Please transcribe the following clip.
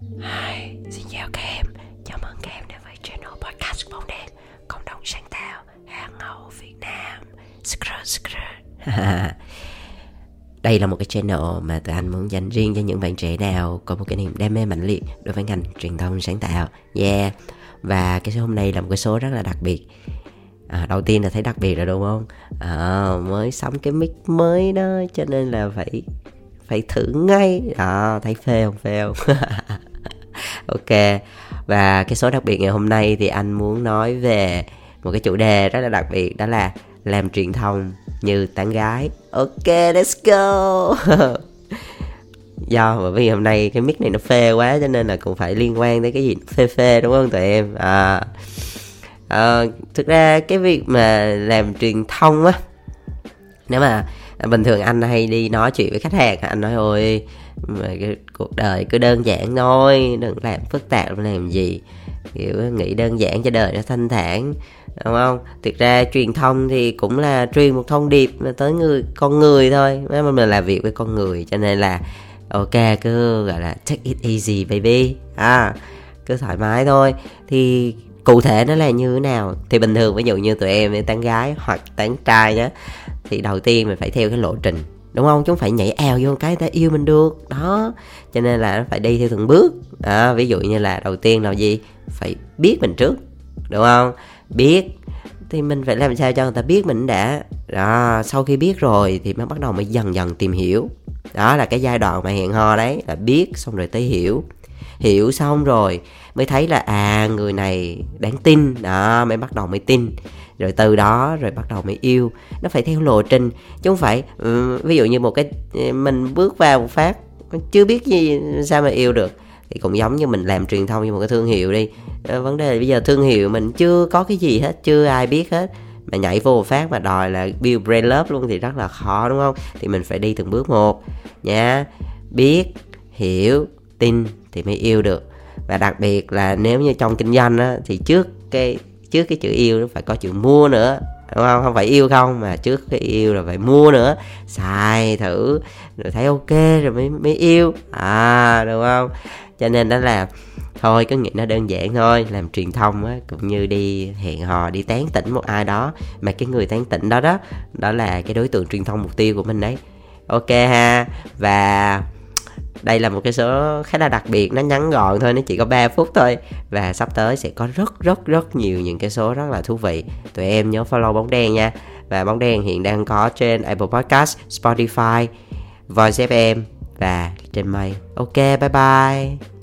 Hi, xin chào các em Chào mừng các em đến với channel podcast bóng đêm Cộng đồng sáng tạo hàng ngầu Việt Nam Skr, skr. Đây là một cái channel mà tụi anh muốn dành riêng cho những bạn trẻ nào có một cái niềm đam mê mạnh liệt đối với ngành truyền thông sáng tạo. Yeah. Và cái số hôm nay là một cái số rất là đặc biệt. À, đầu tiên là thấy đặc biệt rồi đúng không? À, mới xong cái mic mới đó cho nên là phải phải thử ngay. À, thấy phê không phê không? ok. Và cái số đặc biệt ngày hôm nay thì anh muốn nói về một cái chủ đề rất là đặc biệt đó là làm truyền thông như tán gái. Ok let's go. Do bởi vì hôm nay cái mic này nó phê quá cho nên là cũng phải liên quan tới cái gì phê phê đúng không tụi em? À, à thực ra cái việc mà làm truyền thông á nếu mà Ờ, bình thường anh hay đi nói chuyện với khách hàng anh nói, ôi, mà cái cuộc đời cứ đơn giản thôi, đừng làm phức tạp làm gì. Kiểu nghĩ đơn giản cho đời nó thanh thản, đúng không? Thực ra truyền thông thì cũng là truyền một thông điệp tới người, con người thôi, nếu mà mình làm việc với con người, cho nên là ok, cứ, gọi là, take it easy, baby. À cứ thoải mái thôi. Thì cụ thể nó là như thế nào? Thì bình thường ví dụ như tụi em tán gái hoặc tán trai nhá thì đầu tiên mình phải theo cái lộ trình đúng không? Chúng phải nhảy eo vô cái ta yêu mình được. Đó cho nên là nó phải đi theo từng bước. À, ví dụ như là đầu tiên là gì? Phải biết mình trước đúng không? Biết thì mình phải làm sao cho người ta biết mình đã. Đó sau khi biết rồi thì mới bắt đầu mới dần dần tìm hiểu. Đó là cái giai đoạn mà hẹn hò đấy là biết xong rồi tới hiểu hiểu xong rồi, mới thấy là à người này đáng tin. Đó, mới bắt đầu mới tin. Rồi từ đó rồi bắt đầu mới yêu. Nó phải theo lộ trình, chứ không phải ừ, ví dụ như một cái ừ, mình bước vào một phát chưa biết gì, sao mà yêu được. Thì cũng giống như mình làm truyền thông như một cái thương hiệu đi. Ờ, vấn đề là bây giờ thương hiệu mình chưa có cái gì hết, chưa ai biết hết. Mà nhảy vô một phát mà đòi là build brand love luôn thì rất là khó, đúng không? Thì mình phải đi từng bước một. Nha, biết, hiểu tin thì mới yêu được. Và đặc biệt là nếu như trong kinh doanh á, thì trước cái trước cái chữ yêu nó phải có chữ mua nữa đúng không? Không phải yêu không mà trước cái yêu là phải mua nữa. Xài thử rồi thấy ok rồi mới mới yêu. À đúng không? Cho nên đó là thôi cứ nghĩ nó đơn giản thôi làm truyền thông á cũng như đi hẹn hò đi tán tỉnh một ai đó. Mà cái người tán tỉnh đó đó đó là cái đối tượng truyền thông mục tiêu của mình đấy. Ok ha. Và đây là một cái số khá là đặc biệt nó ngắn gọn thôi nó chỉ có 3 phút thôi và sắp tới sẽ có rất rất rất nhiều những cái số rất là thú vị tụi em nhớ follow bóng đen nha và bóng đen hiện đang có trên Apple Podcast, Spotify, Voice FM và trên mây. Ok, bye bye.